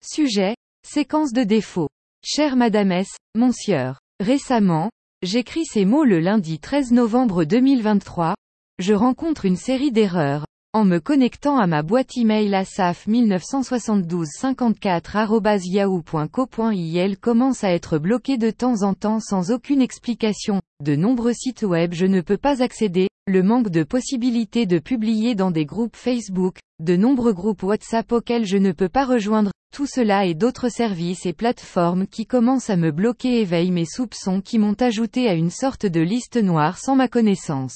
Sujet, séquence de défauts. Chère Madame S, Monsieur. Récemment, j'écris ces mots le lundi 13 novembre 2023, je rencontre une série d'erreurs, en me connectant à ma boîte email asaf 1972-54-yahoo.co.il commence à être bloqué de temps en temps sans aucune explication. De nombreux sites web je ne peux pas accéder, le manque de possibilités de publier dans des groupes Facebook, de nombreux groupes WhatsApp auxquels je ne peux pas rejoindre, tout cela et d'autres services et plateformes qui commencent à me bloquer éveillent mes soupçons qui m'ont ajouté à une sorte de liste noire sans ma connaissance.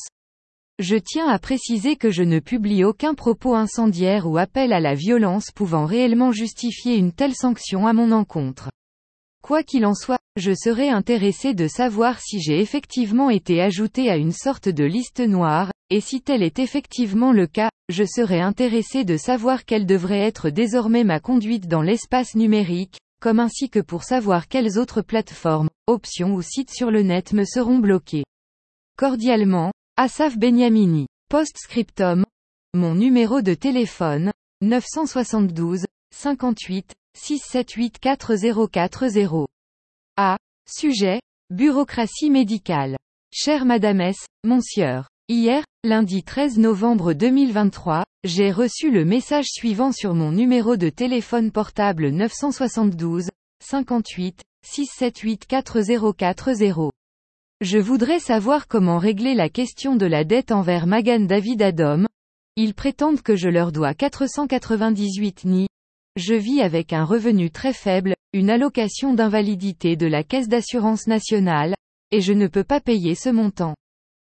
Je tiens à préciser que je ne publie aucun propos incendiaire ou appel à la violence pouvant réellement justifier une telle sanction à mon encontre. Quoi qu'il en soit, je serais intéressé de savoir si j'ai effectivement été ajouté à une sorte de liste noire, et si tel est effectivement le cas, je serais intéressé de savoir quelle devrait être désormais ma conduite dans l'espace numérique, comme ainsi que pour savoir quelles autres plateformes, options ou sites sur le net me seront bloqués. Cordialement, Asaf Benyamini. Postscriptum. Mon numéro de téléphone, 972, 58, 678 4040. A. Sujet, bureaucratie médicale. Chère Madame S, Monsieur. Hier, lundi 13 novembre 2023, j'ai reçu le message suivant sur mon numéro de téléphone portable 972, 58, 678 4040. Je voudrais savoir comment régler la question de la dette envers Magan David Adam. Ils prétendent que je leur dois 498 ni. Je vis avec un revenu très faible, une allocation d'invalidité de la Caisse d'assurance nationale, et je ne peux pas payer ce montant.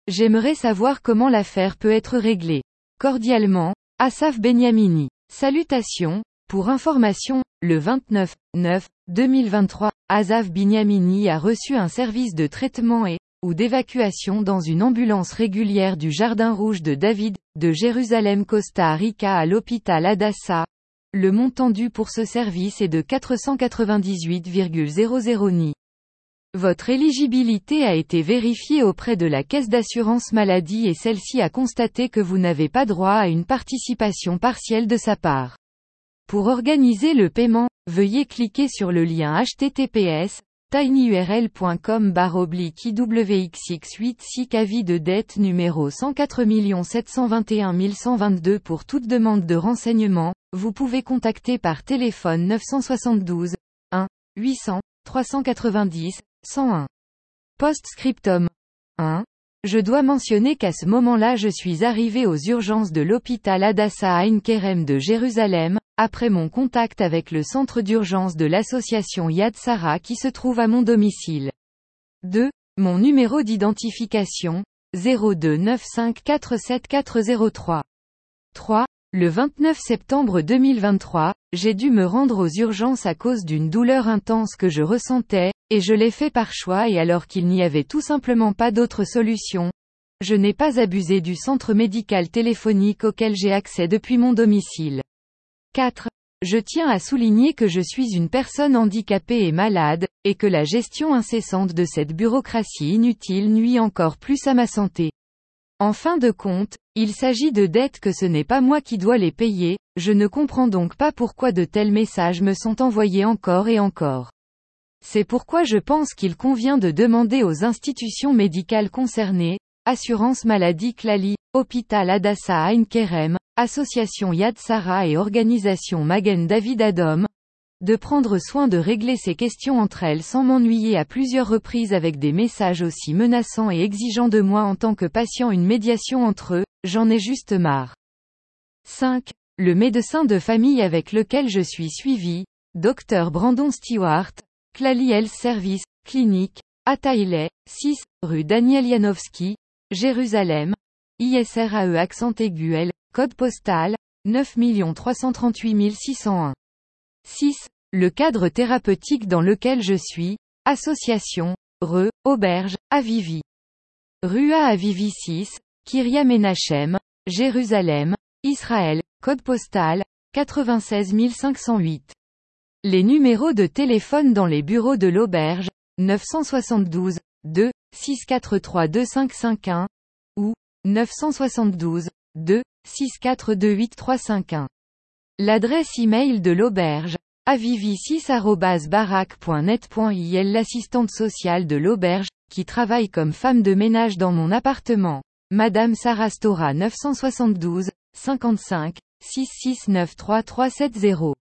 J'aimerais savoir comment l'affaire peut être réglée. Cordialement, Asaf Benyamini. Salutations, pour information, le 29, 9, 2023, Asaf Benyamini a reçu un service de traitement et, ou d'évacuation dans une ambulance régulière du Jardin Rouge de David, de Jérusalem Costa Rica à l'hôpital Adassa. Le montant dû pour ce service est de 498,00 ni. Votre éligibilité a été vérifiée auprès de la caisse d'assurance maladie et celle-ci a constaté que vous n'avez pas droit à une participation partielle de sa part. Pour organiser le paiement, veuillez cliquer sur le lien https tinyurl.com IWXX8 avis de dette numéro 104 721 122 pour toute demande de renseignement, vous pouvez contacter par téléphone 972 1 800 390 101. Postscriptum 1. Je dois mentionner qu'à ce moment-là je suis arrivé aux urgences de l'hôpital Adassa Ein Kerem de Jérusalem, après mon contact avec le centre d'urgence de l'association Yad Sarah qui se trouve à mon domicile. 2. Mon numéro d'identification, 029547403. 3. Le 29 septembre 2023, j'ai dû me rendre aux urgences à cause d'une douleur intense que je ressentais, et je l'ai fait par choix et alors qu'il n'y avait tout simplement pas d'autre solution. Je n'ai pas abusé du centre médical téléphonique auquel j'ai accès depuis mon domicile. 4. Je tiens à souligner que je suis une personne handicapée et malade, et que la gestion incessante de cette bureaucratie inutile nuit encore plus à ma santé. En fin de compte, il s'agit de dettes que ce n'est pas moi qui dois les payer, je ne comprends donc pas pourquoi de tels messages me sont envoyés encore et encore. C'est pourquoi je pense qu'il convient de demander aux institutions médicales concernées, Assurance Maladie Klali, Hôpital Adassa Kerem, Association Yad Sarah et Organisation Magen David Adom, de prendre soin de régler ces questions entre elles sans m'ennuyer à plusieurs reprises avec des messages aussi menaçants et exigeants de moi en tant que patient une médiation entre eux, j'en ai juste marre. 5. Le médecin de famille avec lequel je suis suivi, Dr Brandon Stewart, Klali Health Service, clinique, à 6, rue Daniel Janowski, Jérusalem, ISRAE accent aigu Code postal, 9 338 601. 6. Le cadre thérapeutique dans lequel je suis, association, Re, Auberge, Avivi. Rua Avivi 6, Kiria Menachem, Jérusalem, Israël, code postal, 96 508. Les numéros de téléphone dans les bureaux de l'auberge, 972, 2, 643 2551, ou, 972, 2, 6428351. L'adresse e-mail de l'auberge, avivi6-barac.net.il L'assistante sociale de l'auberge, qui travaille comme femme de ménage dans mon appartement. Madame Sarah Stora 972, 55, 6693370.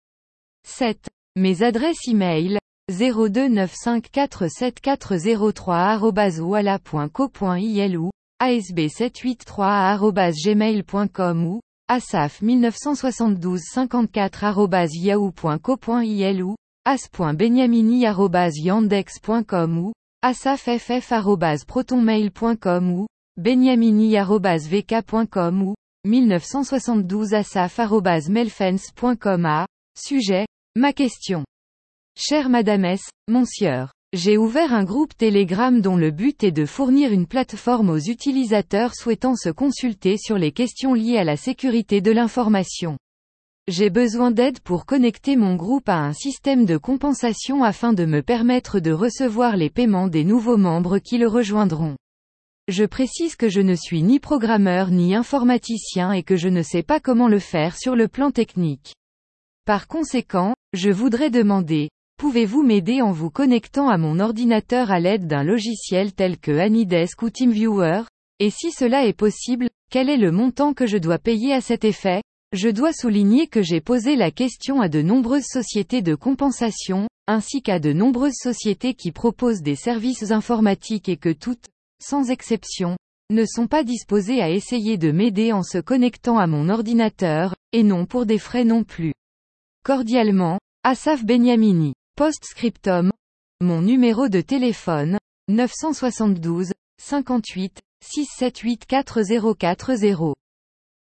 7. Mes adresses e-mail, 0295474003@walla.co.il ou asb783@gmail.com ou asaf197254@yahoo.co.il ou as.benyamini@yandex.com ou asafff@protonmail.com ou benyamini@vk.com ou 1972 asaf@melfens.com à sujet ma question. Chère Madame S, Monsieur, j'ai ouvert un groupe Telegram dont le but est de fournir une plateforme aux utilisateurs souhaitant se consulter sur les questions liées à la sécurité de l'information. J'ai besoin d'aide pour connecter mon groupe à un système de compensation afin de me permettre de recevoir les paiements des nouveaux membres qui le rejoindront. Je précise que je ne suis ni programmeur ni informaticien et que je ne sais pas comment le faire sur le plan technique. Par conséquent, je voudrais demander, Pouvez-vous m'aider en vous connectant à mon ordinateur à l'aide d'un logiciel tel que Anydesk ou TeamViewer? Et si cela est possible, quel est le montant que je dois payer à cet effet? Je dois souligner que j'ai posé la question à de nombreuses sociétés de compensation, ainsi qu'à de nombreuses sociétés qui proposent des services informatiques et que toutes, sans exception, ne sont pas disposées à essayer de m'aider en se connectant à mon ordinateur, et non pour des frais non plus. Cordialement, Asaf Benyamini. Postscriptum. Mon numéro de téléphone, 972, 58, 678 4040.